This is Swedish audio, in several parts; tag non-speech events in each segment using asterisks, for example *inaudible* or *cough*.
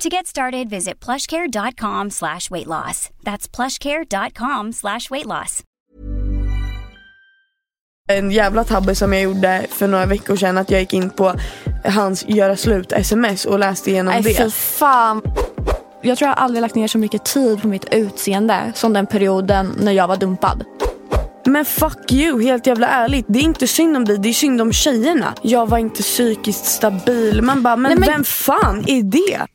To get started, visit plushcare.com slash weight loss. That's plushcare.com slash weight loss. En jävla tabbe som jag gjorde för några veckor sedan att jag gick in på hans göra slut sms och läste igenom Nej det. för fan. Jag tror jag aldrig lagt ner så mycket tid på mitt utseende som den perioden när jag var dumpad. Men fuck you, helt jävla ärligt. Det är inte synd om dig, det är synd om tjejerna. Jag var inte psykiskt stabil. Man bara, men, Nej, men- vem fan är det?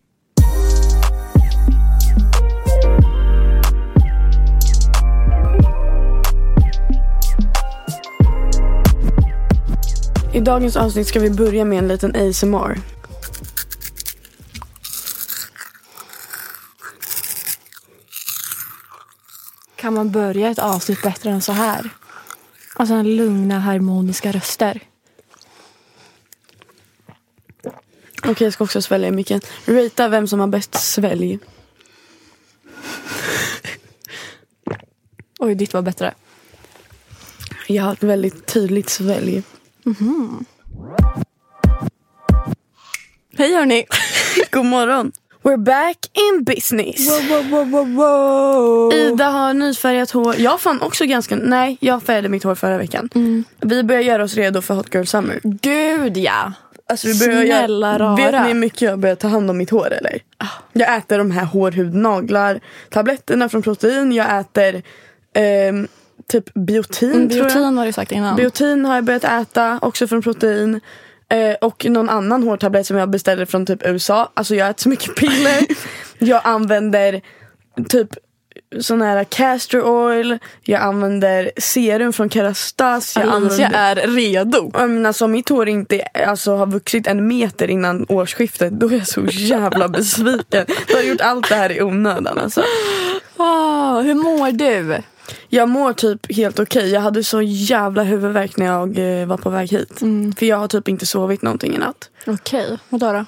I dagens avsnitt ska vi börja med en liten ASMR. Kan man börja ett avsnitt bättre än så här? Alltså en lugna harmoniska röster. Okej, jag ska också svälja i micken. Rata vem som har bäst svälj. Oj, ditt var bättre. Jag har ett väldigt tydligt svälj. Hej hörni! *laughs* God morgon. We're back in business. Wow, wow, wow, wow. Ida har nyfärgat hår. Jag fann också ganska... Nej, jag färgade mitt hår förra veckan. Vi börjar göra oss redo för Hot Girl Summer. Gud ja! Alltså, vi börjar Snälla göra... rara. Vet ni hur mycket jag börjar ta hand om mitt hår eller? Jag äter de här hårhudnaglar, tabletterna från protein. Jag äter ehm, typ biotin, Mm, jag. Biotin har du sagt innan. Biotin har jag börjat äta, också från protein. Eh, och någon annan hårtablett som jag beställde från typ USA. Alltså jag äter så mycket piller. *laughs* jag använder typ sån här castor oil. Jag använder serum från Kerastase. Jag Alicia använder... är redo. Jag menar, alltså, mitt hår inte alltså, har vuxit en meter innan årsskiftet. Då är jag så jävla besviken. Du har gjort allt det här i onödan. Alltså. Ah, hur mår du? Jag mår typ helt okej. Jag hade så jävla huvudvärk när jag eh, var på väg hit. För jag har typ inte sovit någonting i natt. Okej, vadå då?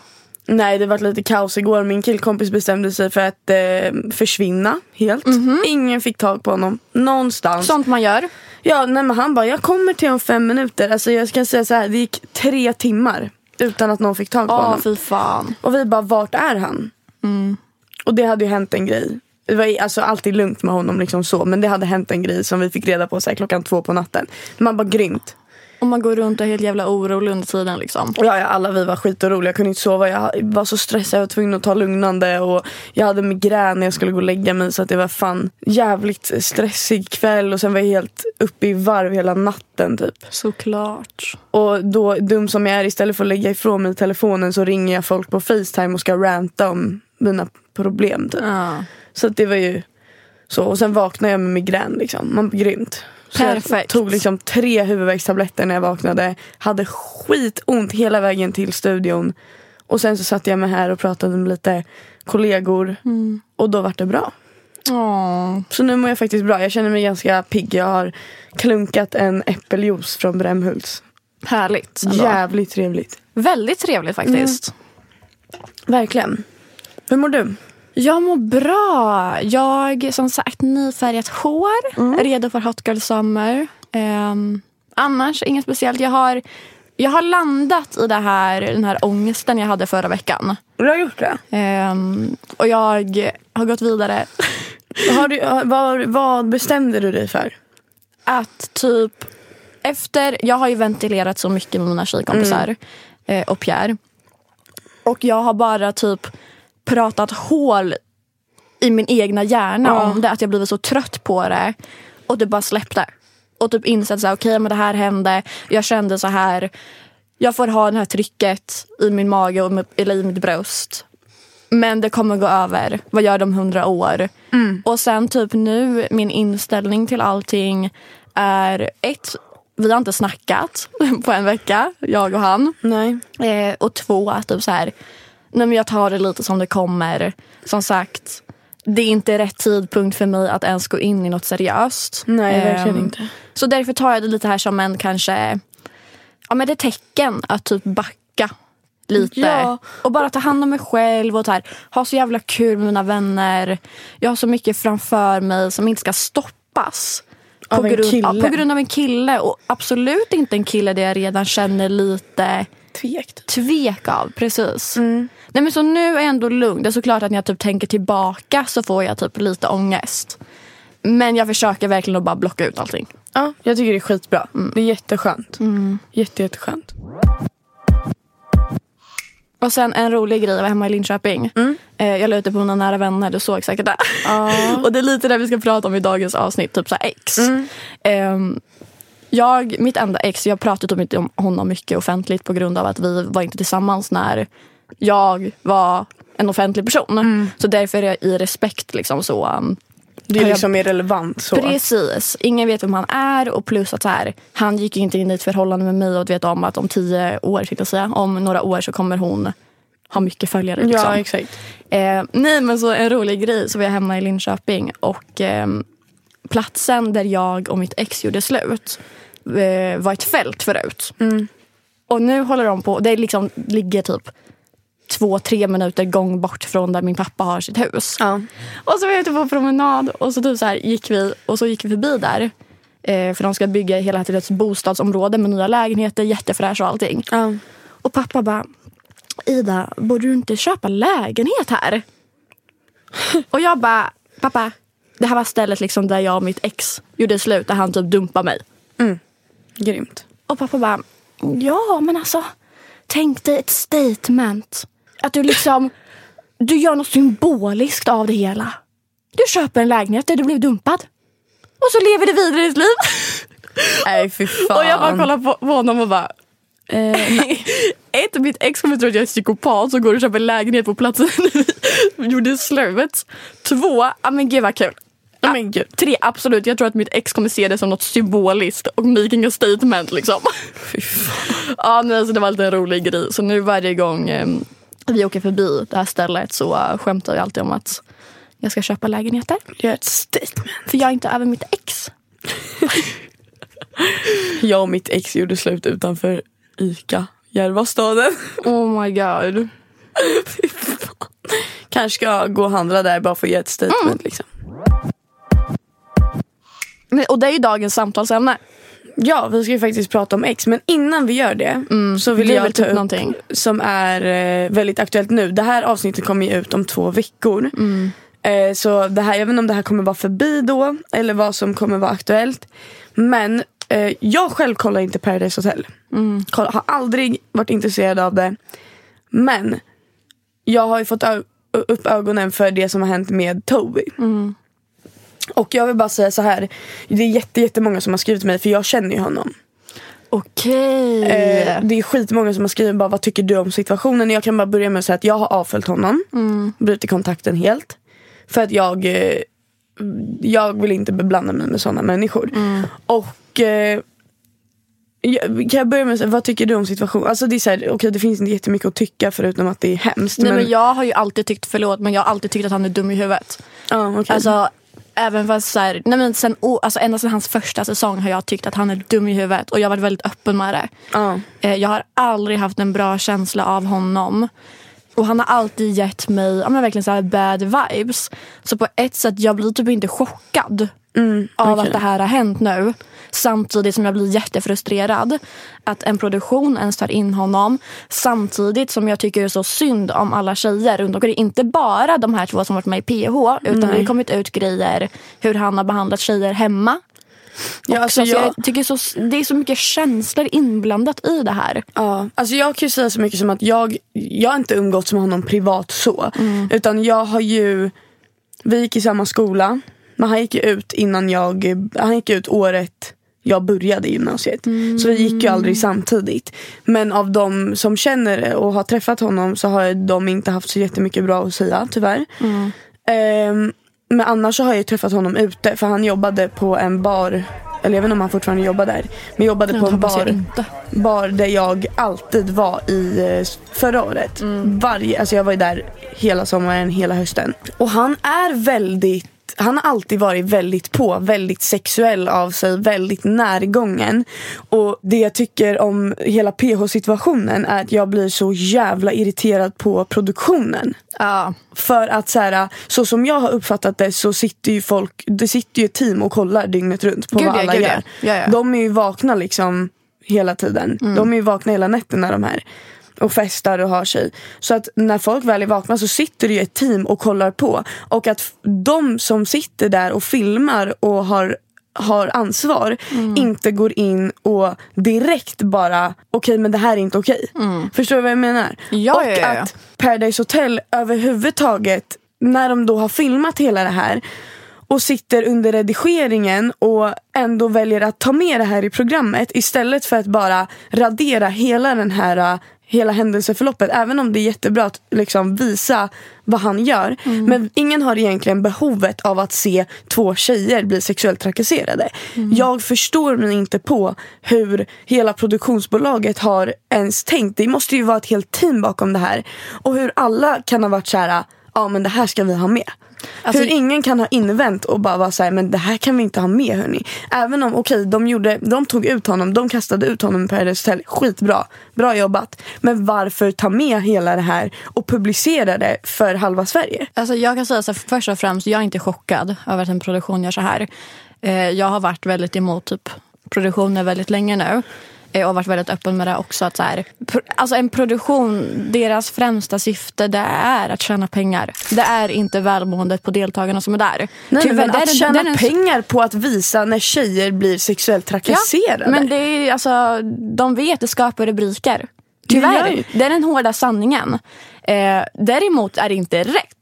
Nej, det var lite kaos igår. Min killkompis bestämde sig för att eh, försvinna helt. Ingen fick tag på honom någonstans. Sånt man gör. Ja, nej, men han bara, jag kommer till om fem minuter. Alltså jag ska säga så här, det gick tre timmar utan att någon fick tag på Ja, honom. fy fan. Och vi bara, vart är han? Och det hade ju hänt en grej. Det var alltså alltid lugnt med honom liksom så. Men det hade hänt en grej som vi fick reda på så här, klockan två på natten. Man bara grymt. Om man går runt och är helt jävla orolig under tiden liksom. Och ja, ja, alla vi var skitoroliga. Jag kunde inte sova. Jag var så stressad. Jag var tvungen att ta lugnande. Och jag hade migrän när jag skulle gå och lägga mig. Så att det var fan jävligt stressig kväll. Och sen var jag helt uppe i varv hela natten typ. Såklart. Och då, dum som jag är, istället för att lägga ifrån mig telefonen så ringer jag folk på Facetime och ska ranta om mina problem. Typ. Ja. Så det var ju så. Och sen vaknade jag med migrän. Liksom. Man grymt. Så Jag Perfekt. tog liksom tre huvudvärkstabletter när jag vaknade. Hade skitont hela vägen till studion. Och sen så satt jag mig här och pratade med lite kollegor. Mm. Och då var det bra. Åh. Så nu mår jag faktiskt bra. Jag känner mig ganska pigg. Jag har klunkat en äppeljuice från Brämhults. Härligt. ändå. Jävligt trevligt. Väldigt trevligt faktiskt. Verkligen. Hur mår du? Jag mår bra. Jag som sagt nyfärgat hår. Redo för Hot Girl Summer. Ehm, annars inget speciellt. Jag har, jag har landat i det här, den här ångesten jag hade förra veckan. Du har gjort det? Ehm, och jag har gått vidare. *laughs* Har du, vad, vad bestämde du dig för? att typ efter, jag har ju ventilerat så mycket med mina tjejkompisar eh, och Pierre. Och jag har bara typ pratat hål i min egna hjärna Ja. om det. Att jag blivit så trött på det. Och det bara släppte. Och typ insett så här, okej men det här hände. Jag kände så här. Jag får ha det här trycket i min mage och eller i mitt bröst. Men det kommer gå över. Vad gör de hundra år? Och sen typ nu, min inställning till allting är ett, vi har inte snackat *laughs* på en vecka, jag och han. Nej. Eh, och två, typ så här, nej jag tar det lite som det kommer. Som sagt, det är inte rätt tidpunkt för mig att ens gå in i något seriöst. Nej, verkligen Ehm, inte. Så därför tar jag det lite här som en kanske, ja men det är tecken att typ backa lite. Ja. Och bara ta hand om mig själv och så här, ha så jävla kul med mina vänner. Jag har så mycket framför mig som inte ska stoppas. Av en grund, ja, på grund av en kille. Och absolut inte en kille där jag redan känner lite Tvekt. tvek av. Precis. Mm. Nej, men så nu är jag ändå lugn. Det är såklart att när jag typ tänker tillbaka så får jag typ lite ångest. Men jag försöker verkligen att bara blocka ut allting. Ja, jag tycker det är skitbra. Det är jätteskönt. Jätte, jätteskönt. Och sen en rolig grej, jag var hemma i Linköping. Eh, jag la ut det på mina nära vänner, du såg säkert det. *laughs* och det är lite det vi ska prata om i dagens avsnitt, typ så här ex. Ehm, jag, mitt enda ex, jag typ inte om honom mycket offentligt på grund av att vi var inte tillsammans när jag var en offentlig person. Så därför är jag i respekt liksom så um, Det är jag- liksom mer relevant så. Precis. Ingen vet vem han är och plus att så här, han gick inte in i ett förhållande med mig och vet om att om tio år, tänkte jag säga, om några år så kommer hon ha mycket följare. Liksom. Ja, exakt. Eh, nej men så en rolig grej, så var jag hemma i Linköping och ehm, platsen där jag och mitt ex gjorde slut eh, var ett fält förut. Och nu håller de på, det liksom ligger typ två, tre minuter gång bort från där min pappa har sitt hus. Ja. Och så var jag ute på promenad och så, typ så här gick vi och så gick vi förbi där. Eh, för de ska bygga hela ett bostadsområde med nya lägenheter, jättefräscht och allting. Ja. Och pappa bara, Ida, borde du inte köpa lägenhet här? *laughs* och jag bara, pappa, det här var stället liksom där jag och mitt ex gjorde slut, där han typ dumpade mig. Grymt. Och pappa bara, ja men alltså, tänk dig ett statement. Att du liksom, du gör något symboliskt av det hela. Du köper en lägenhet där du blev dumpad. Och så lever du vidare ditt liv. Nej fy fan. *laughs* Och jag bara kollar på, på honom och bara, eh. *laughs* Ett, mitt ex kommer tro att jag är psykopat som går och köper lägenhet på platsen vi gjorde slut. Två, ja men gud vad kul. Ja, men gud. Tre, absolut. Jag tror att mitt ex kommer se det som något symboliskt och making a statement liksom. *laughs* Fy fan. Ja, nej, så det var alltid en rolig grej. Så nu varje gång eh, vi åker förbi det här stället så uh, skämtar jag alltid om att jag ska köpa lägenheter. Gör ett statement. För jag är inte över mitt ex. *laughs* Jag och mitt ex gjorde slut utanför ICA, Järvastaden. Oh my god. *laughs* Fy fan. Kanske ska gå och handla där bara för att göra ett statement Mm. liksom. Men, och det är ju dagens samtalsämne. Ja, vi ska ju faktiskt prata om ex. Men innan vi gör det så vill jag ta typ upp någonting. som är eh, väldigt aktuellt nu. Det här avsnittet kommer ju ut om två veckor. Eh, så det här, jag vet inte om det här kommer vara förbi då eller vad som kommer vara aktuellt. Men eh, jag själv kollar inte Paradise Hotel. Koll, har aldrig varit intresserad av det. Men jag har ju fått upp ögonen för det som har hänt med Toby. Och jag vill bara säga så här. Det är jätte, jättemånga som har skrivit till mig för jag känner ju honom. Okej. Eh, det är skitmånga som har skrivit bara vad tycker du om situationen. Jag kan bara börja med att säga att jag har avföljt honom. Brutit kontakten helt. För att jag, eh, jag vill inte beblanda mig med sådana människor. Och eh, kan jag börja med att säga, vad tycker du om situationen? Alltså det är så här, okej det finns inte jättemycket att tycka förutom att det är hemskt. Nej, men, men jag har ju alltid tyckt, förlåt, men jag har alltid tyckt att han är dum i huvudet. ja, okej. Alltså, även fast så här, nej men sen, oh, alltså, ända sedan hans första säsong har jag tyckt att han är dum i huvudet och jag har varit väldigt öppen med det. ja. Eh, Jag har aldrig haft en bra känsla av honom. Och han har alltid gett mig ja, men verkligen så bad vibes. Så på ett sätt, jag blir typ inte chockad av okej. att det här har hänt nu. Samtidigt som jag blir jättefrustrerad att en produktion ens tar in honom. Samtidigt som jag tycker det är så synd om alla tjejer runt omkring. Inte bara de här två som varit med i PH. Utan det har kommit ut grejer hur han har behandlat tjejer hemma. Ja, alltså så jag- jag tycker så, det är så mycket känslor inblandat i det här. Ja, alltså jag kan ju säga så mycket som att jag, jag har inte umgåtts med honom privat så. Mm. Utan jag har ju, vi gick i samma skola. Men han gick ju ut innan jag, han gick ut året jag började i gymnasiet. Så vi gick ju aldrig samtidigt. Men av de som känner och har träffat honom så har de inte haft så jättemycket bra att säga tyvärr. Ehm, men annars så har jag träffat honom ute för han jobbade på en bar eller jag vet inte om han fortfarande jobbar där. Men jobbade Jag på en bar, bar där jag alltid var i eh, förra året. Mm. Varje, alltså jag var ju där hela sommaren, hela hösten. Och han är väldigt han har alltid varit väldigt på, väldigt sexuell av sig, väldigt närgången. Och det jag tycker om hela PH-situationen är att jag blir så jävla irriterad på produktionen. Ja. För att så, här, så som jag har uppfattat det så sitter ju folk, det sitter ju ett team och kollar dygnet runt på Gud, vad alla gud, gör. ja. Ja. De är ju vakna liksom hela tiden. De är ju vakna hela nätterna de här. Och festar och har sig. Så att när folk väl är vakna så sitter det ju ett team och kollar på. Och att de som sitter där och filmar och har har ansvar inte går in och direkt bara okej men det här är inte okej. Förstår du vad jag menar? Ja, och ja, ja, att Paradise Hotel överhuvudtaget när de då har filmat hela det här och sitter under redigeringen och ändå väljer att ta med det här i programmet istället för att bara radera hela den här hela händelseförloppet. Även om det är jättebra att liksom visa vad han gör. Men ingen har egentligen behovet av att se två tjejer bli sexuellt trakasserade. Jag förstår mig inte på hur hela produktionsbolaget har ens tänkt. Det måste ju vara ett helt team bakom det här. Och hur alla kan ha varit så här, ja men det här ska vi ha med. Alltså- hur ingen kan ha invänt och bara vara såhär, men det här kan vi inte ha med hörni. Även om, okej, de, gjorde, de tog ut honom, de kastade ut honom i Paradise Hotel. Skitbra, bra jobbat. Men varför ta med hela det här och publicera det för halva Sverige? Alltså jag kan säga så här, först och främst, jag är inte chockad över att en produktion gör så här. Eh, jag har varit väldigt emot typ, produktioner väldigt länge nu. Eh, och varit väldigt öppen med det också. Att så här, alltså en produktion, deras främsta syfte det är att tjäna pengar. Det är inte välmåendet på deltagarna som är där. Nej, Tyvärr, men det att den- tjäna det pengar på att visa när tjejer blir sexuellt trakasserade. men det är, alltså, de vet det skapar rubriker. Det Tyvärr, det är den hårda sanningen. Eh, däremot är det inte rätt.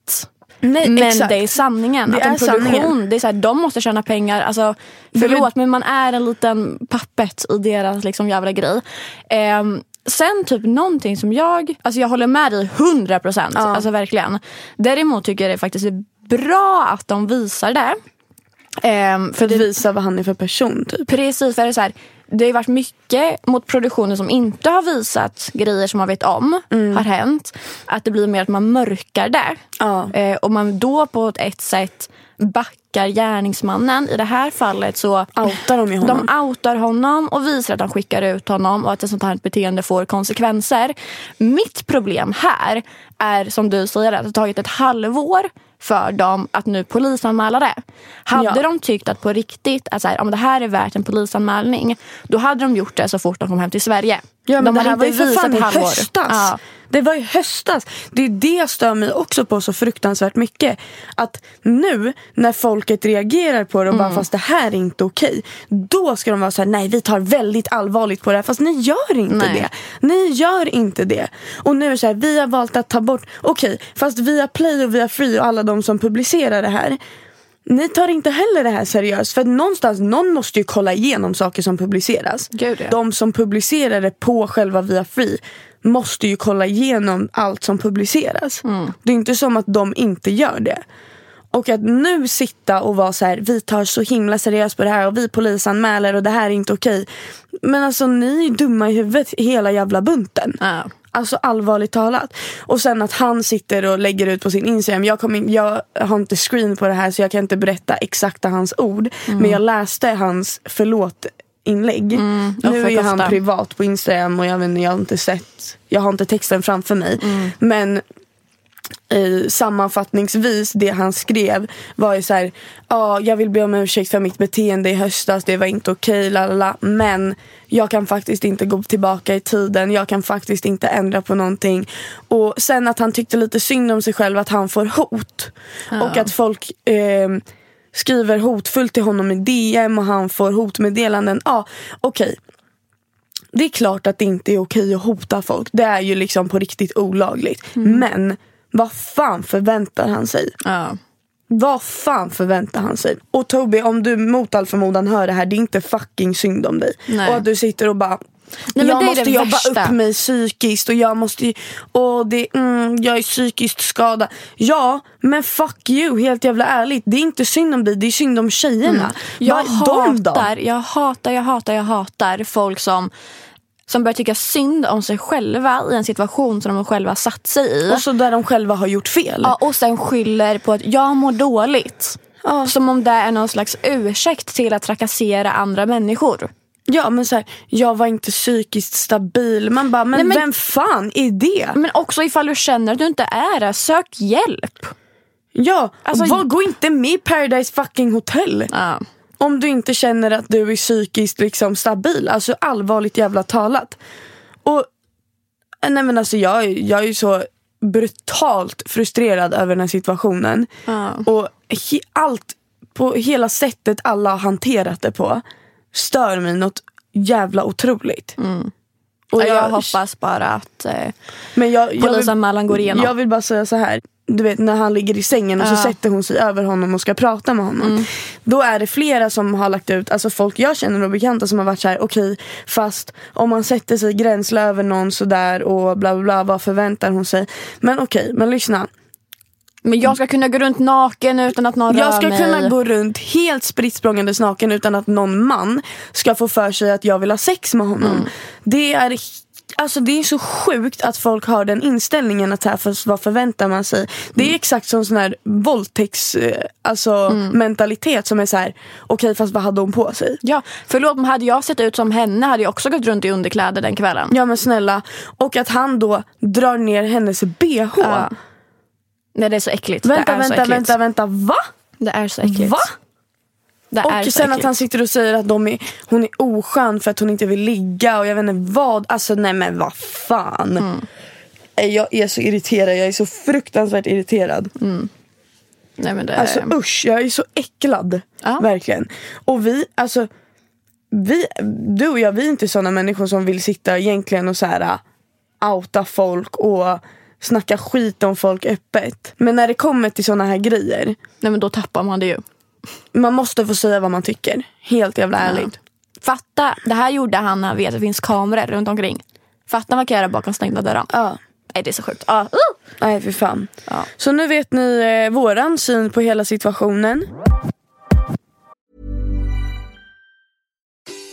Nej, Men exakt. det är sanningen. Det att en är sanningen. produktion, det är så här, de måste tjäna pengar. Alltså, förlåt, men man är en liten pappet i deras liksom, jävla grej. Ehm, sen typ någonting som jag, alltså jag håller med dig 100 procent. Ja. Alltså verkligen. Däremot tycker jag det faktiskt är bra att de visar det. Ehm, För att visa vad han är för person typ. Precis, för det, är så här, det har varit mycket mot produktioner som inte har visat grejer som man vet om har hänt. Att det blir mer att man mörkar det. Ja. Eh, och man då på ett, sätt backar gärningsmannen. I det här fallet så Outar de honom. de outar honom och visar att de skickar ut honom och att ett sånt här beteende får konsekvenser. Mitt problem här är som du säger att det har tagit ett halvår för dem att nu polisanmäla det. Hade Ja. de tyckt att på riktigt att så här, om det här är värt en polisanmälning då hade de gjort det så fort de kom hem till Sverige. Ja men de det här var ju för fan i höstas. Ja. Det var i höstas. Det är det jag stör mig också på så fruktansvärt mycket. Att nu när folket reagerar på det och Mm. bara fast det här är inte okej. Då ska de vara så här: nej vi tar väldigt allvarligt på det här. Fast ni gör inte Nej. det. Ni gör inte det. Och nu är det så här, vi har valt att ta bort, okej fast via Play och via Free och alla de som publicerar det här. Ni tar inte heller det här seriöst. För att någonstans, någon måste ju kolla igenom saker som publiceras. Gud, ja. De som publicerar det på själva via Free måste ju kolla igenom allt som publiceras. Mm. Det är inte som att de inte gör det. Och att nu sitta och vara så här, vi tar så himla seriöst på det här och vi polisanmäler och det här är inte okej. Men alltså ni är dumma i huvudet hela jävla bunten. Ja. Alltså allvarligt talat. Och sen att han sitter och lägger ut på sin Instagram. Jag, kom in, jag har inte screen på det här så jag kan inte berätta exakta hans ord. Mm. Men jag läste hans förlåt inlägg. Mm, nu är han ofta. privat på Instagram och jag, vet, jag har inte sett Jag har inte texten framför mig. Mm. Men eh, sammanfattningsvis det han skrev var ju så här, ja jag vill be om ursäkt för mitt beteende i höstas, det var inte okej, lalala, men jag kan faktiskt inte gå tillbaka i tiden, jag kan faktiskt inte ändra på någonting. Och sen att han tyckte lite synd om sig själv att han får hot. Och att folk eh, skriver hotfullt till honom i DM och han får hotmeddelanden. Ja, okej. Det är klart att det inte är okej att hota folk. Det är ju liksom på riktigt olagligt. Men vad fan förväntar han sig? Ja. Vad fan förväntar han sig? Och Toby, om du mot all förmodan hör det här, det är inte fucking synd om dig. Nej. Och att du sitter och bara men jag måste jobba värsta. upp mig psykiskt och jag måste och det, mm, jag är psykiskt skadad. Ja, men fuck you, helt jävla ärligt. Det är inte synd om dig, det är synd om tjejerna. Jag Vad- de då? hatar, jag hatar, jag hatar, jag hatar folk som, som börjar tycka synd om sig själva i en situation som de själva satt sig i. Och så där de själva har gjort fel. Ja, och sen skyller på att jag mår dåligt. Ja. Som om det är någon slags ursäkt till att trakassera andra människor. Ja men så här, jag var inte psykiskt stabil. Man bara, men, Nej, men- vem fan är det? Men också ifall du känner att du inte är det, sök hjälp. Ja, Alltså- vad, gå inte med i Paradise fucking hotel. Ja. Om du inte känner att du är psykiskt liksom stabil. Alltså allvarligt jävla talat. Och nej men alltså jag, är- jag är ju så brutalt frustrerad över den här situationen. Ja. Och he, allt på hela sättet alla har hanterat det på stör mig något jävla otroligt. Och Och jag, hoppas bara att eh, men jag, jag vill- går igenom. Jag vill bara säga så här. Du vet när han ligger i sängen och så Ja. sätter hon sig över honom och ska prata med honom. Mm. Då är det flera som har lagt ut, alltså folk jag känner och bekanta som har varit så här: okej fast om man sätter sig gränsle över någon sådär och bla bla bla, vad förväntar hon sig? Men okej, men lyssna. Men jag ska kunna gå runt naken utan att någon Jag rör ska mig. kunna gå runt helt spritt naken utan att någon man ska få för sig att jag vill ha sex med honom. Mm. Det är Alltså det är så sjukt att folk har den inställningen att här, för, vad förväntar man sig? Det är Mm. exakt som sån här våldtäkts eh, alltså, mentalitet som är så här: okej fast vad hade hon på sig? Ja, förlåt men hade jag sett ut som henne hade jag också gått runt i underkläder den kvällen. Ja men snälla. Och att han då drar ner hennes bh. Ja. Nej det är så äckligt. Vänta, är så vänta, äckligt. vänta, vänta, va? Det är så äckligt. Va? Det Och sen att han sitter och säger att de är, hon är oskön för att hon inte vill ligga och jag vet inte vad. Alltså nej men vad fan. Mm. Eh, Jag är så irriterad, jag är så fruktansvärt irriterad. Nej, men det... Alltså usch, jag är så äcklad. Ja. Verkligen. Och vi, alltså vi, du och jag, vi är inte sådana människor som vill sitta egentligen och så här uh, outa folk och snacka skit om folk öppet. Men när det kommer till sådana här grejer, Nej men då tappar man det ju. Man måste få säga vad man tycker. Helt jävla ärligt. Fatta, det här gjorde han när han vet att det finns kameror runt omkring. Fatta vad kan göra bakom stängda dörrar. Ja. Nej det är så sjukt. Ja. Uh! Nej för fan. Ja. Så nu vet ni eh, våran syn på hela situationen.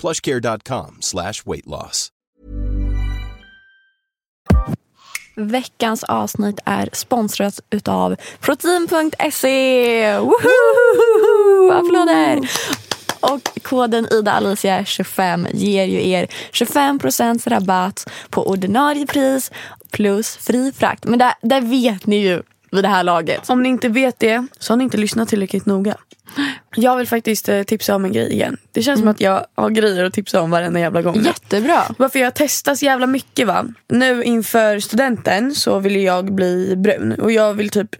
plushcare.com slash weight loss. Veckans avsnitt är sponsrat utav protein.se. Applåder! Och koden Ida Alicia 25 ger ju er 25% rabatt på ordinarie pris plus fri frakt. Men det, det vet ni ju vid det här laget. Om ni inte vet det så har ni inte lyssnat tillräckligt noga. Jag vill faktiskt eh, tipsa om en grej igen. Det känns som att jag har grejer att tipsa om varenda jävla gång. Jättebra. Varför jag testar så jävla mycket va. Nu inför studenten så vill jag bli brun. Och jag vill typ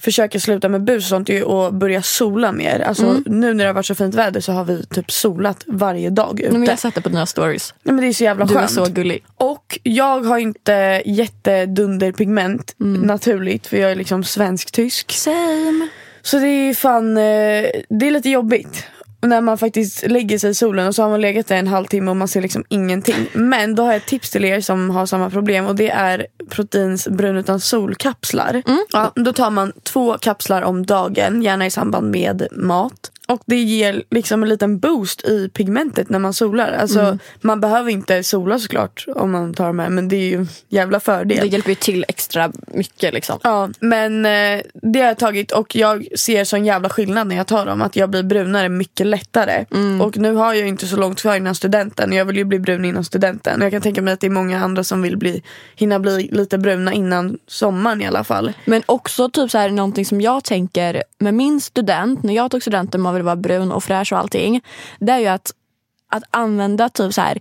försöka sluta med bus och sånt och börja sola mer. Alltså nu när det har varit så fint väder så har vi typ solat varje dag ute. Nej, men jag sätter på dina stories. Nej, men det är så jävla Du skönt. är så gullig. Och jag har inte jättedunderpigment Mm. naturligt för jag är liksom svensk-tysk. Same. Så det är fan, eh, det är lite jobbigt. När man faktiskt lägger sig i solen och så har man legat där en halvtimme och man ser liksom ingenting. Men då har jag ett tips till er som har samma problem och det är Proteins brun utan solkapslar. Ja, då tar man två kapslar om dagen, gärna i samband med mat. Och det ger liksom en liten boost i pigmentet när man solar. Alltså, Mm. Man behöver inte sola såklart om man tar de här men det är ju en jävla fördel. Det hjälper ju till extra mycket liksom. Ja, men eh, det har jag tagit och jag ser sån jävla skillnad när jag tar dem. Att jag blir brunare mycket lättare. Mm. Och nu har jag inte så långt kvar innan studenten. Jag vill ju bli brun innan studenten. Jag kan tänka mig att det är många andra som vill bli, hinna bli lite bruna innan sommaren i alla fall. Men också typ så här, någonting som jag tänker med min student, när jag tog studenten man vill vara brun och fräsch och allting. Det är ju att, att använda typ så här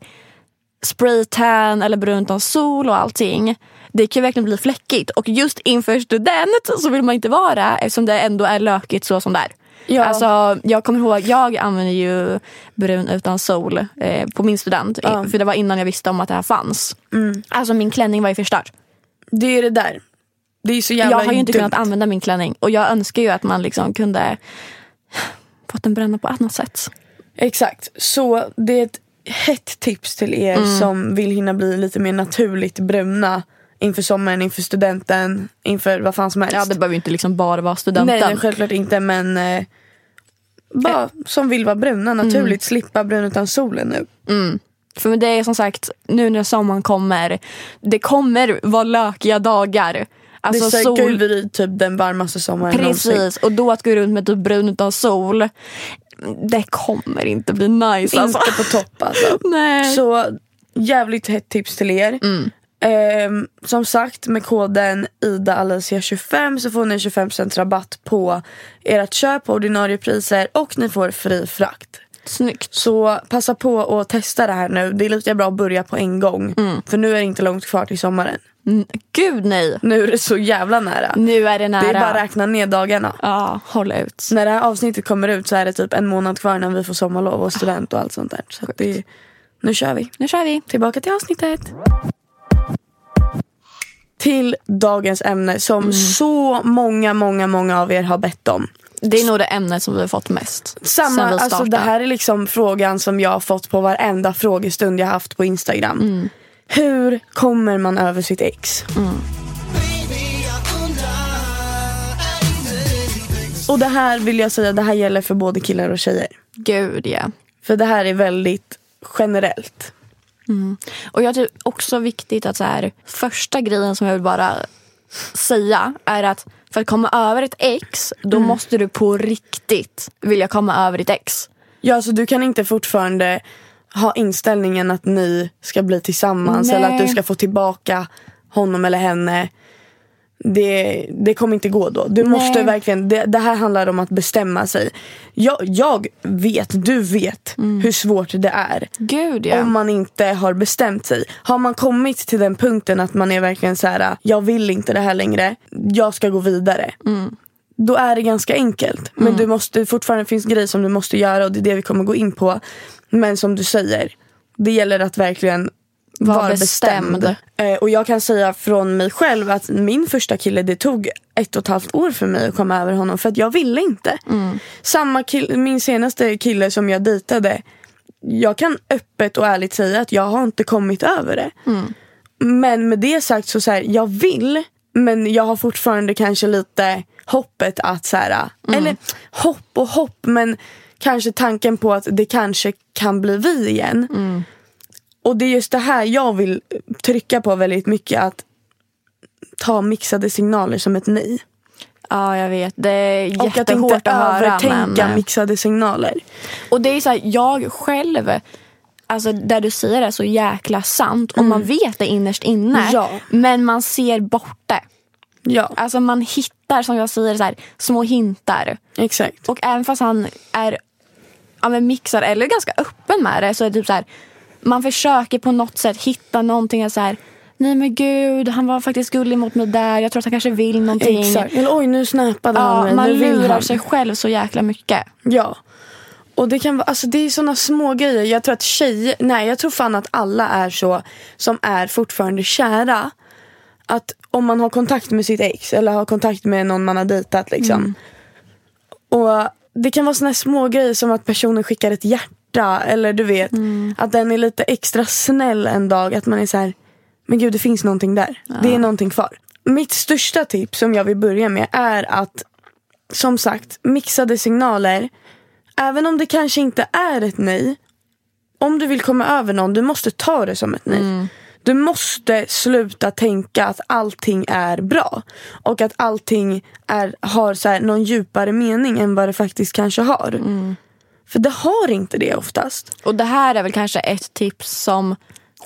spraytan eller brun utan sol och allting. Det kan verkligen bli fläckigt och just inför student så vill man inte vara eftersom det ändå är lökigt så som det är. Ja. Alltså, jag kommer ihåg, jag använde ju brun utan sol eh, på min student. Ja. För det var innan jag visste om att det här fanns. Alltså min klänning var ju förstörd. Det är det där. Det är så jävla Jag har ju inte dumt. kunnat använda min klänning och jag önskar ju att man liksom kunde fått den bränna på annat sätt. Exakt. Så det är ett hett tips till er Mm. som vill hinna bli lite mer naturligt bruna inför sommaren, inför studenten, inför vad fan som helst. Ja, det behöver ju inte liksom bara vara studenten. Nej, självklart inte men eh, bara som vill vara bruna naturligt, Mm. slippa brun utan solen nu. För det är som sagt, nu när sommaren kommer, det kommer vara lökiga dagar. Alltså det sol, söker ju vid typ den varmaste sommaren någonsin. precis. Och då att gå runt med typ brun utan sol, det kommer inte bli nice alltså. Inte på topp alltså. *laughs* Nej. Så jävligt hett tips till er. Mm. Ehm, som sagt med koden IDAAlicia25 så får ni 25% rabatt på ert köp på ordinarie priser och ni får fri frakt. Snyggt. Så passa på att testa det här nu. Det är lika bra att börja på en gång. För nu är det inte långt kvar till sommaren. Mm, Gud nej. Nu är det så jävla nära. Nu är det nära. Det är bara att räkna ner dagarna. Ja, håll ut. När det här avsnittet kommer ut så är det typ en månad kvar när vi får sommarlov och student och allt sånt där. Så det, nu kör vi. Nu kör vi. Tillbaka till avsnittet. Till dagens ämne som Mm. så många, många, många av er har bett om. Det är nog det ämnet som vi har fått mest. Samma, alltså det här är liksom frågan som jag har fått på varenda frågestund jag haft på Instagram. Mm. Hur kommer man över sitt ex? Och det här vill jag säga, det här gäller för både killar och tjejer. Gud ja. För det här är väldigt generellt. Och jag tycker också viktigt att så här, första grejen som jag vill bara säga är att för att komma över ett ex, då Mm. måste du på riktigt vilja komma över ditt ex. Ja, alltså du kan inte fortfarande ha inställningen att ni ska bli tillsammans Nej. eller att du ska få tillbaka honom eller henne. Det, det kommer inte gå då. Du måste verkligen, det, det här handlar om att bestämma sig. Jag, jag vet, du vet hur svårt det är. Gud ja. Om man inte har bestämt sig. Har man kommit till den punkten att man är verkligen så här: jag vill inte det här längre, jag ska gå vidare. Då är det ganska enkelt. Men du måste, fortfarande finns grejer som du måste göra och det är det vi kommer gå in på. Men som du säger, det gäller att verkligen Var bestämd. bestämd. Eh, och jag kan säga från mig själv att min första kille det tog ett och ett halvt år för mig att komma över honom för att jag ville inte. Samma kill, min senaste kille som jag dejtade, jag kan öppet och ärligt säga att jag har inte kommit över det. Men med det sagt så, så här, jag vill men jag har fortfarande kanske lite hoppet att så här, eller hopp och hopp men kanske tanken på att det kanske kan bli vi igen. Och det är just det här jag vill trycka på väldigt mycket att ta mixade signaler som ett nej. Ja, jag vet. Det är Och att jättehårt inte att höra. övertänka Men... mixade signaler. Och det är så här, jag själv, alltså där du säger är så jäkla sant och man vet det innerst inne. Mm. Ja. Men man ser bort det. Ja, Alltså man hittar, som jag säger, så här, små hintar. exakt. Och även fast han är ja, men eller ganska öppen med det så är det typ så här, man försöker på något sätt hitta någonting så här, nej men gud, han var faktiskt gullig mot mig där, jag tror att han kanske vill någonting. Exakt. Eller oj nu snappade han Ja, mig, man nu lurar han. sig själv så jäkla mycket. Ja. Och det kan vara, alltså det är såna små grejer. Jag tror att tjejer, nej jag tror fan att alla är så som är fortfarande kära. Att om man har kontakt med sitt ex eller har kontakt med någon man har dejtat liksom. Och det kan vara såna små grejer som att personen skickar ett hjärta eller du vet att den är lite extra snäll en dag. Att man är så här, men gud det finns någonting där. Det är någonting kvar. Mitt största tips som jag vill börja med är att som sagt, mixade signaler även om det kanske inte är ett nej. Om du vill komma över någon, du måste ta det som ett nej. Du måste sluta tänka att allting är bra. Och att allting är, har så här, någon djupare mening än vad det faktiskt kanske har. För det har inte det oftast. Och det här är väl kanske ett tips som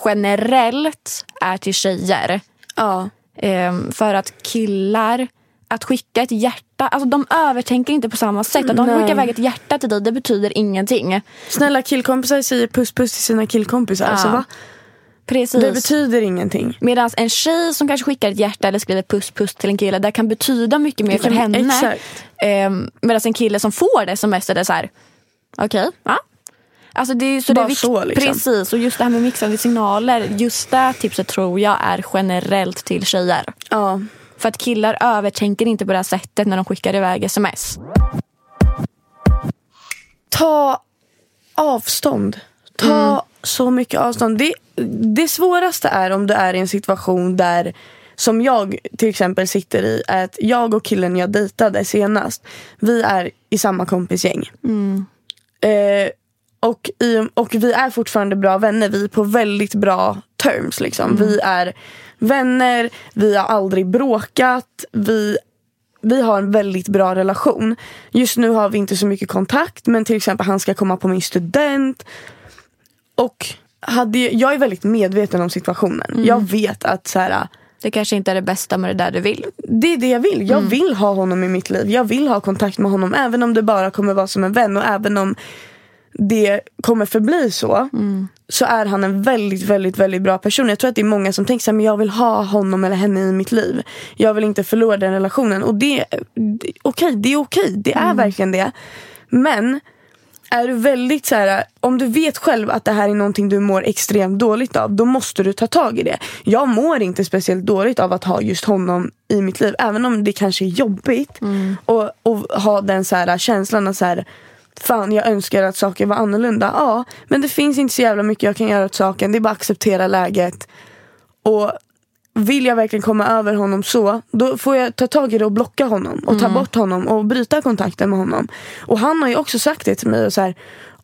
generellt är till tjejer. Ja. Ehm, för att killar, att skicka ett hjärta, alltså de övertänker inte på samma sätt. Att de Nej. skickar iväg ett hjärta till dig, det betyder ingenting. Snälla killkompisar säger puss puss till sina killkompisar. Ja. Så va? Precis. Det betyder ingenting. Medan en tjej som kanske skickar ett hjärta eller skriver puss puss till en kille, det kan betyda mycket mer Det kan- för henne. exakt. Ehm, Medan en kille som får det sms är så här, okej, ja. Alltså det, är- så det Bara är vikt- så, liksom. Precis, och just det här med mixade signaler, just det tipset tror jag är generellt till tjejer. Ja. För att killar övertänker inte på det här sättet när de skickar iväg sms. Ta avstånd. Ta så mycket avstånd. Det, det svåraste är om du är i en situation där som jag till exempel sitter i är att jag och killen jag dejtade senast vi är i samma kompisgäng. Eh, och, i, och vi är fortfarande bra vänner. Vi är på väldigt bra terms. Liksom. Vi är vänner, vi har aldrig bråkat. Vi vi har en väldigt bra relation. Just nu har vi inte så mycket kontakt men till exempel han ska komma på min student. Och hade, jag- är väldigt medveten om situationen. Jag vet att så här, Det kanske inte är det bästa med det där du vill. det är det jag vill. Jag vill ha honom i mitt liv. Jag vill ha kontakt med honom även om det bara kommer vara som en vän och även om det kommer förbli så. Så är han en väldigt, väldigt, väldigt bra person. Jag tror att det är många som tänker men jag vill ha honom eller henne i mitt liv. Jag vill inte förlora den relationen. Och det, det okej, det är okej. Det är verkligen det. Men är du väldigt så här, om du vet själv att det här är någonting du mår extremt dåligt av, då måste du ta tag i det. Jag mår inte speciellt dåligt av att ha just honom i mitt liv, även om det kanske är jobbigt. Och, och ha den så här känslan att så här, fan jag önskar att saker var annorlunda. Ja, men det finns inte så jävla mycket jag kan göra åt saken. Det är bara att acceptera läget. Och vill jag verkligen komma över honom så, då får jag ta tag i det och blocka honom. Och ta bort honom och bryta kontakten med honom. Och han har ju också sagt det till mig. Och så här,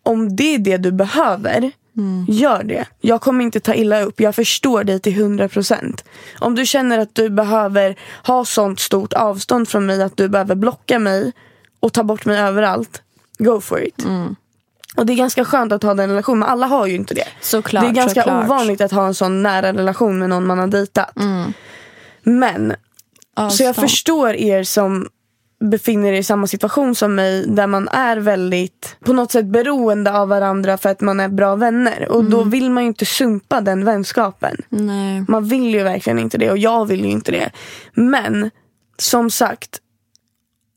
om det är det du behöver, gör det. Jag kommer inte ta illa upp. Jag förstår dig till 100%. Om du känner att du behöver ha sånt stort avstånd från mig att du behöver blocka mig och ta bort mig överallt, go for it. Och det är ganska skönt att ha den relationen, men alla har ju inte det. Såklart, det är ganska såklart. ovanligt att ha en sån nära relation med någon man har dejtat. Men, så jag Avstånd. förstår er som befinner er i samma situation som mig där man är väldigt på något sätt beroende av varandra för att man är bra vänner. Och då vill man ju inte sumpa den vänskapen. Nej. Man vill ju verkligen inte det och jag vill ju inte det. Men som sagt,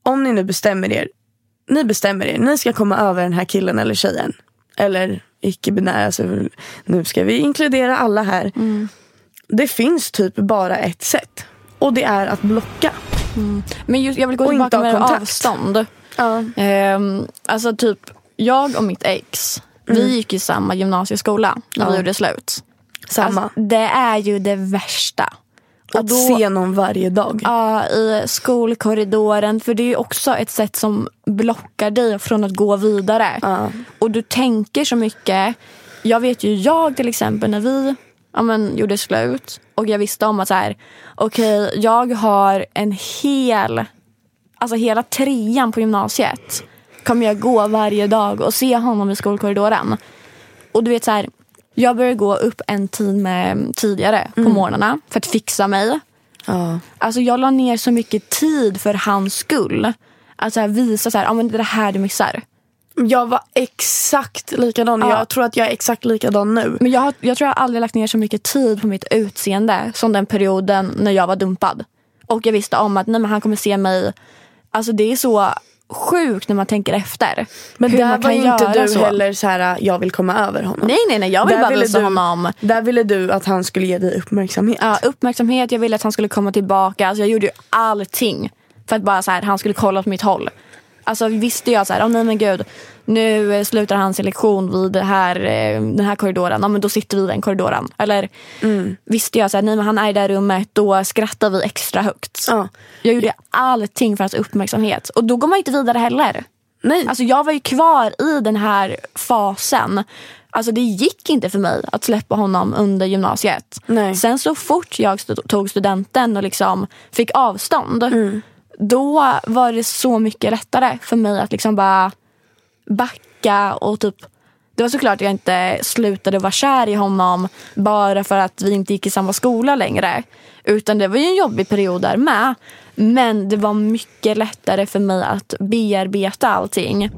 om ni nu bestämmer er. Ni bestämmer er, ni ska komma över den här killen eller tjejen. Eller icke-binära, alltså, nu ska vi inkludera alla här. Det finns typ bara ett sätt. Och det är att blocka. Men just, jag vill gå tillbaka med kontakt. avstånd. Ja. Ehm, alltså typ, jag och mitt ex, vi gick i samma gymnasieskola när vi Mm. Ja. gjorde slut. Samma. Alltså, det är ju det värsta. Att se någon varje dag. Ja, i skolkorridoren. För det är ju också ett sätt som blockar dig från att gå vidare. Ja. Och du tänker så mycket. Jag vet ju jag till exempel när vi ja, men, gjorde slut och jag visste om att så här, okej jag har en hel, alltså hela trean på gymnasiet kommer jag gå varje dag och se honom i skolkorridoren. Och du vet så här, jag började gå upp en tid med, tidigare på morgnarna för att fixa mig. Ja. Alltså jag la ner så mycket tid för hans skull. Att så här visa så här, ja men det här du missar. Jag var exakt likadan. Ja. Jag tror att jag är exakt likadan nu. Men jag, har- jag tror jag aldrig lagt ner så mycket tid på mitt utseende som den perioden när jag var dumpad. Och jag visste om att nej, men han kommer se mig. Alltså det är så sjukt när man tänker efter. Men hur där var inte du så. heller så här, jag vill komma över honom. Nej nej nej, jag vill Där bara ville visa du, honom Där ville du att han skulle ge dig uppmärksamhet. ja, uppmärksamhet. Jag ville att han skulle komma tillbaka. Alltså jag gjorde ju allting för att bara så här, han skulle kolla på mitt håll. Alltså visste jag så här, oh, nej men gud, nu eh, slutar han sin lektion vid här, eh, den här korridoren, ja, men då sitter vi i den korridoren. Eller Mm. visste jag så här, nej men han är i det här rummet, då skrattar vi extra högt. Ja. Jag gjorde allting för hans uppmärksamhet. Och då går man inte vidare heller. Nej. Alltså jag var ju kvar i den här fasen. Alltså det gick inte för mig att släppa honom under gymnasiet. Nej. Sen så fort jag st- tog studenten och liksom fick avstånd. Mm. Då var det så mycket lättare för mig att liksom bara backa och typ det var såklart jag inte slutade vara kär i honom bara för att vi inte gick i samma skola längre. Utan det var ju en jobbig period där med. Men det var mycket lättare för mig att bearbeta allting.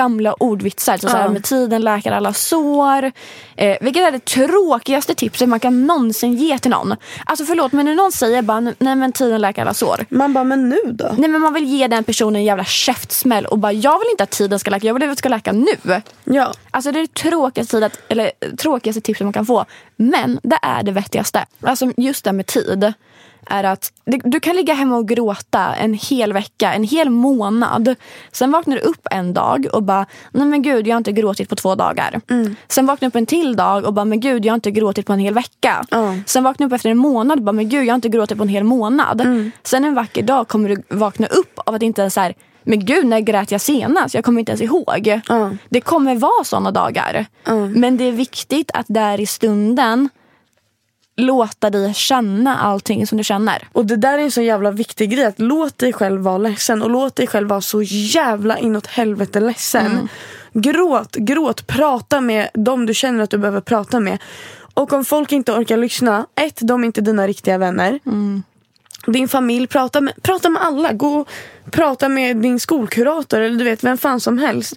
Gamla ordvitsar. Så så här, med tiden läker alla sår. Eh, vilket är det tråkigaste tipset man kan någonsin ge till någon. Alltså förlåt men när någon säger bara nej men tiden läker alla sår. Man bara, men nu då? Nej men man vill ge den personen en jävla käftsmäll och bara jag vill inte att tiden ska läka, jag vill att det ska läka nu. Ja. Alltså det är det tråkigaste, tid att, eller, tråkigaste tipset man kan få. Men det är det vettigaste. Alltså just det med tid. Är att du, kan ligga hemma och gråta en hel vecka, en hel månad. Sen vaknar du upp en dag och bara, nej men gud jag har inte gråtit på två dagar. Sen vaknar du upp en till dag och bara, men gud jag har inte gråtit på en hel vecka. Ja. Sen vaknar du upp efter en månad och bara, men gud jag har inte gråtit på en hel månad. Sen en vacker dag kommer du vakna upp av att inte ens så här, men gud när grät jag senast? Jag kommer inte ens ihåg. Det kommer vara såna dagar. Men det är viktigt att där i stunden låta dig känna allting som du känner. Och det där är en så jävla viktig grej. Att låt dig själv vara ledsen och låt dig själv vara så jävla inåt helvete ledsen. Gråt, gråt, prata med dem du känner att du behöver prata med. Och om folk inte orkar lyssna, ett, de är inte dina riktiga vänner. Din familj, prata med, prata med alla. Gå och prata med din skolkurator eller du vet vem fan som helst.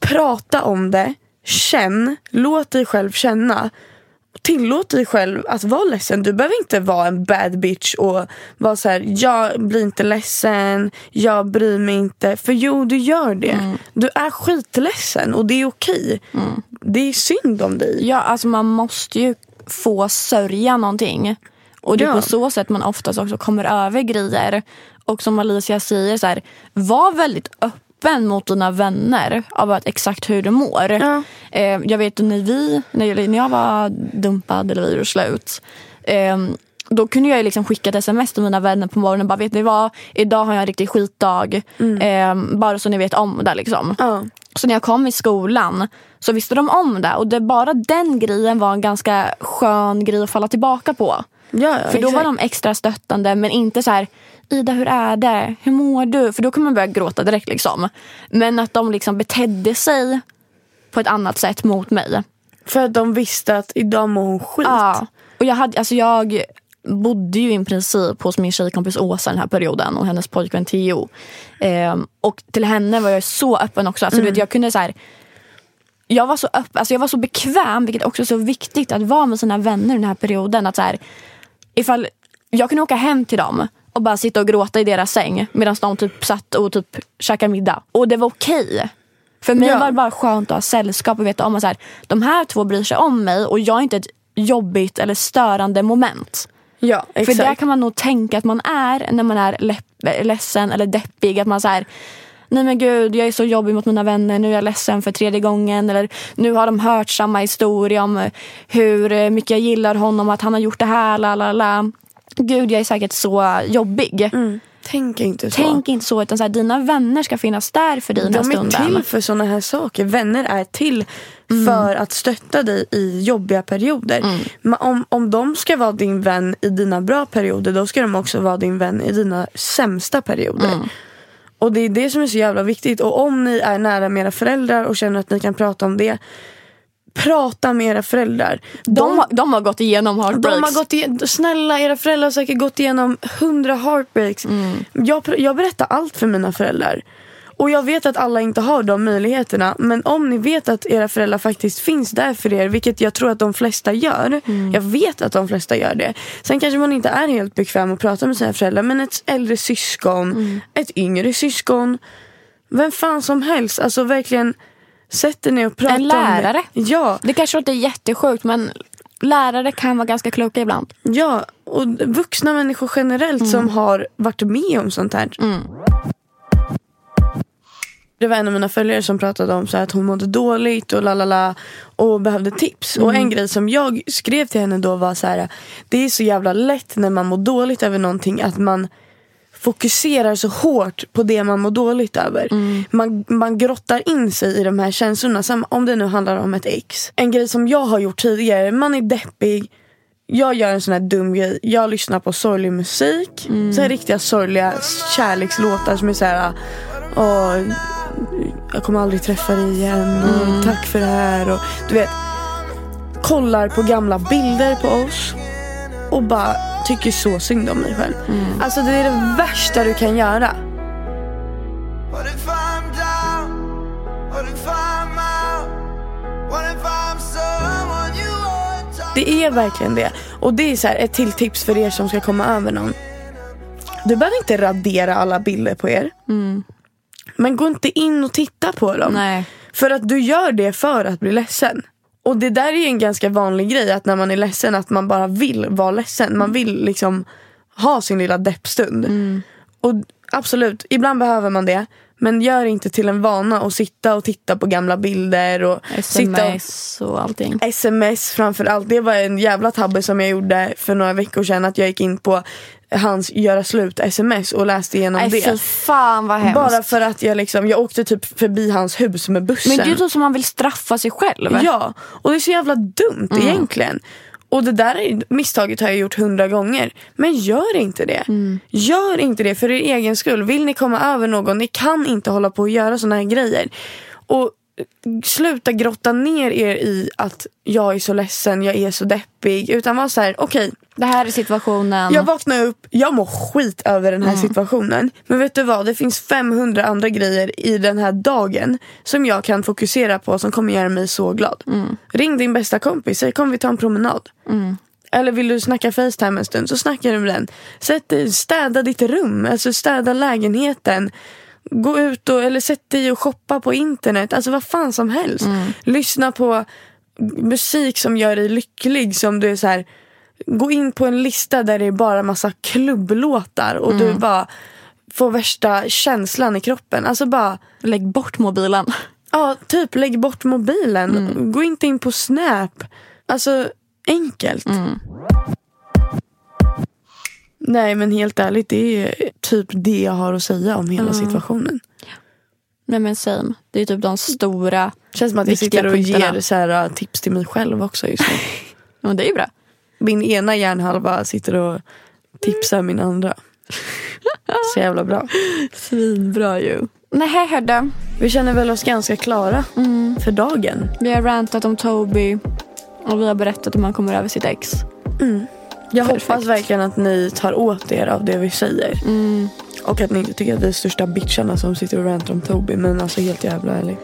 Prata om det, känn, låt dig själv känna. Tillåt dig själv att vara ledsen. Du behöver inte vara en bad bitch och vara så här: jag blir inte ledsen, jag bryr mig inte. För jo, du gör det. Du är skitledsen och det är okej. Det är synd om dig. Ja, alltså man måste ju få sörja någonting. Och det är Ja. på så sätt man oftast också kommer över grejer. Och som Alicia säger, så här, var väldigt öppen mot dina vänner av att exakt hur du mår. Ja. Eh, jag vet när vi, när när jag var dumpad eller vi gjorde slut. Eh, då kunde jag liksom skicka ett sms till mina vänner på morgonen bara vet ni vad, idag har jag en riktig skitdag. Eh, bara så ni vet om det liksom. Ja. Så när jag kom i skolan så visste de om det och det, bara den grejen var en ganska skön grej att falla tillbaka på. Ja, För då var de extra stöttande men inte så här Ida hur är det? Hur mår du? För då kan man börja gråta direkt liksom. Men att de liksom betedde sig på ett annat sätt mot mig. För att de visste att idag mår hon skit. Ja. Och jag, hade, alltså jag bodde ju i princip hos min tjejkompis Åsa den här perioden och hennes pojkvän Theo. Ehm, och till henne var jag så öppen också. Alltså, du vet, jag kunde så här, jag var så öppen, alltså jag var så bekväm, vilket också är så viktigt att vara med sina vänner den här perioden. Att så här, ifall jag kunde åka hem till dem och bara sitta och gråta i deras säng medan de typ satt och typ käkade middag. Och det var okej. För mig Ja. var det bara skönt att ha sällskap och veta om att så här, de här två bryr sig om mig och jag är inte ett jobbigt eller störande moment. Ja, För exakt. där kan man nog tänka att man är när man är ledsen eller deppig. Att man så här, nej men gud jag är så jobbig mot mina vänner, nu är jag ledsen för tredje gången. Eller nu har de hört samma historia om eh, hur eh, mycket jag gillar honom, att han har gjort det här, la la la. Gud jag är säkert så jobbig. Mm. Tänk inte så. Tänk inte så, utan så här, dina vänner ska finnas där för dig i den här De är stunden. till för såna här saker. Vänner är till för att stötta dig i jobbiga perioder. Men om, om de ska vara din vän i dina bra perioder då ska de också vara din vän i dina sämsta perioder. Och det är det som är så jävla viktigt. Och om ni är nära med era föräldrar och känner att ni kan prata om det. Prata med era föräldrar. de, har- de har gått igenom heartbreaks. De har gått igenom, snälla era föräldrar har säkert gått igenom hundra heartbreaks. Jag, pr- jag berättar allt för mina föräldrar. Och jag vet att alla inte har de möjligheterna. Men om ni vet att era föräldrar faktiskt finns där för er. Vilket jag tror att de flesta gör. Jag vet att de flesta gör det. Sen kanske man inte är helt bekväm att prata med sina föräldrar. Men ett äldre syskon. Ett yngre syskon. Vem fan som helst. Alltså verkligen. Sätt er ner och prata En om det. lärare. Ja. Det kanske låter jättesjukt men lärare kan vara ganska kloka ibland. Ja, och vuxna människor generellt som har varit med om sånt här. Det var en av mina följare som pratade om så att hon mådde dåligt och lalala och behövde tips. Och en grej som jag skrev till henne då var så här. Det är så jävla lätt när man mår dåligt över någonting att man fokuserar så hårt på det man mår dåligt över. Man, man grottar in sig i de här känslorna. Som om det nu handlar om ett ex. En grej som jag har gjort tidigare. Man är deppig. Jag gör en sån här dum grej. Jag lyssnar på sorglig musik. Så här riktiga sorgliga kärlekslåtar som är så här. Åh, jag kommer aldrig träffa dig igen. Och tack för det här. Och, du vet, kollar på gamla bilder på oss och bara tycker så synd om mig själv. Alltså det är det värsta du kan göra. Det är verkligen det. Och det är så här ett till tips för er som ska komma över någon. Du behöver inte radera alla bilder på er. Men gå inte in och titta på dem. Nej. För att du gör det för att bli ledsen. Och det där är ju en ganska vanlig grej att när man är ledsen att man bara vill vara ledsen. Man vill liksom ha sin lilla deppstund. Och absolut, ibland behöver man det. Men gör inte till en vana att sitta och titta på gamla bilder och sitta och Sms och allting. sms framför allt. Det var en jävla tabbe som jag gjorde för några veckor sedan. Att jag gick in på hans göra slut sms och läste igenom Nej det. fan vad hemskt. Bara för att jag liksom, jag åkte typ förbi hans hus med bussen. Men det är typ som man vill straffa sig själv. Ja, och det är så jävla dumt Mm. egentligen. Och det där är- misstaget har jag gjort hundra gånger. Men gör inte det. Mm. Gör inte det för er egen skull. Vill ni komma över någon, ni kan inte hålla på och göra såna här grejer. Och sluta grotta ner er i att jag är så ledsen, jag är så deppig. Utan var så här, okej, Det här är situationen. jag vaknar upp, jag mår skit över den här situationen. Men vet du vad, det finns 500 andra grejer i den här dagen som jag kan fokusera på som kommer göra mig så glad. Ring din bästa kompis, säg kom vi ta en promenad. Eller vill du snacka Facetime en stund så snackar du med den. Sätt dig, städa ditt rum, alltså städa lägenheten. Gå ut och, eller sätt dig och shoppa på internet. Alltså vad fan som helst. Lyssna på musik som gör dig lycklig. Som du är så här, gå in på en lista där det är bara massa klubblåtar och du bara får värsta känslan i kroppen. Alltså bara, Lägg bort mobilen. ja typ lägg bort mobilen. Gå inte in på Snap. Alltså enkelt. Nej men helt ärligt det är typ det jag har att säga om hela situationen. Nej men same. Det är typ de stora. Känns som att jag sitter och punkterna. ger så här, tips till mig själv också just nu. *laughs* Men det är ju bra. Min ena hjärnhalva sitter och tipsar min andra. *laughs* Så jävla bra. Svinbra ju. Nej hörde. Vi känner väl oss ganska klara för dagen. Vi har rantat om Toby. Och vi har berättat hur man kommer över sitt ex. Jag Perfekt. hoppas verkligen att ni tar åt er av det vi säger. Och att ni inte tycker att vi är största bitcharna som sitter och rantar om Toby. Men alltså helt jävla ärligt.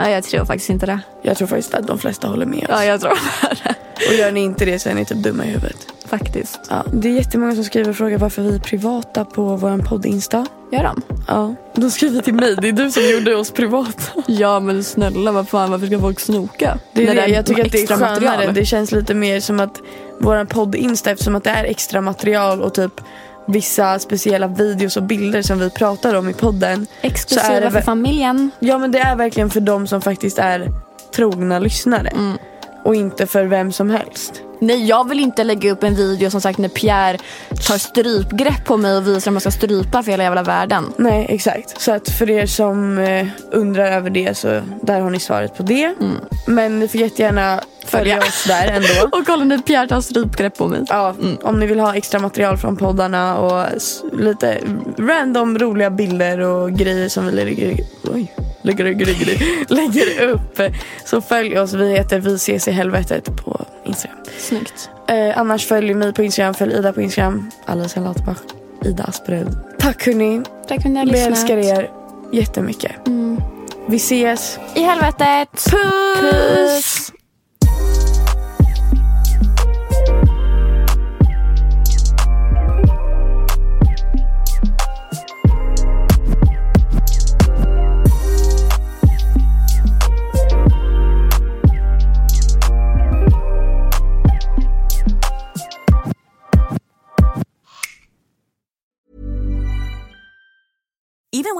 Nej jag tror faktiskt inte det. Jag tror faktiskt att de flesta håller med oss. Ja jag tror det. Och gör ni inte det så är ni typ dumma i huvudet. Faktiskt. Ja, det är jättemånga som skriver och frågar varför vi är privata på vår podd-insta. Gör de? Ja, de skriver till mig. Det är du som gjorde oss privata. Ja men snälla vad fan varför ska folk snoka? Det är det. Jag tycker att det är skönare. material. Det känns lite mer som att vår podd-insta eftersom att det är extra material och typ vissa speciella videos och bilder som vi pratar om i podden. så är Exklusiva det för familjen. Ja men det är verkligen för de som faktiskt är trogna lyssnare. Mm. Och inte för vem som helst. Nej jag vill inte lägga upp en video som sagt när Pierre tar strypgrepp på mig och visar hur man ska strypa för hela jävla världen. Nej exakt. Så att för er som eh, undrar över det så där har ni svaret på det. Men ni får jättegärna följa oss där ändå. *laughs* Och kolla när Pierre tar strypgrepp på mig. Ja, om ni vill ha extra material från poddarna och lite random roliga bilder och grejer som vi lägger, oj, lägger, lägger, lägger, *laughs* lägger upp. Så följ oss. Vi heter Vi ses i helvetet på Instagram. Snyggt. Eh, annars följ mig på Instagram, följ Ida på Instagram. Alice Latbach, Ida Asperud. Tack hörni. Tack för att ni har Vi lyssnat. älskar er jättemycket. Vi ses. I helvetet. Puss! Even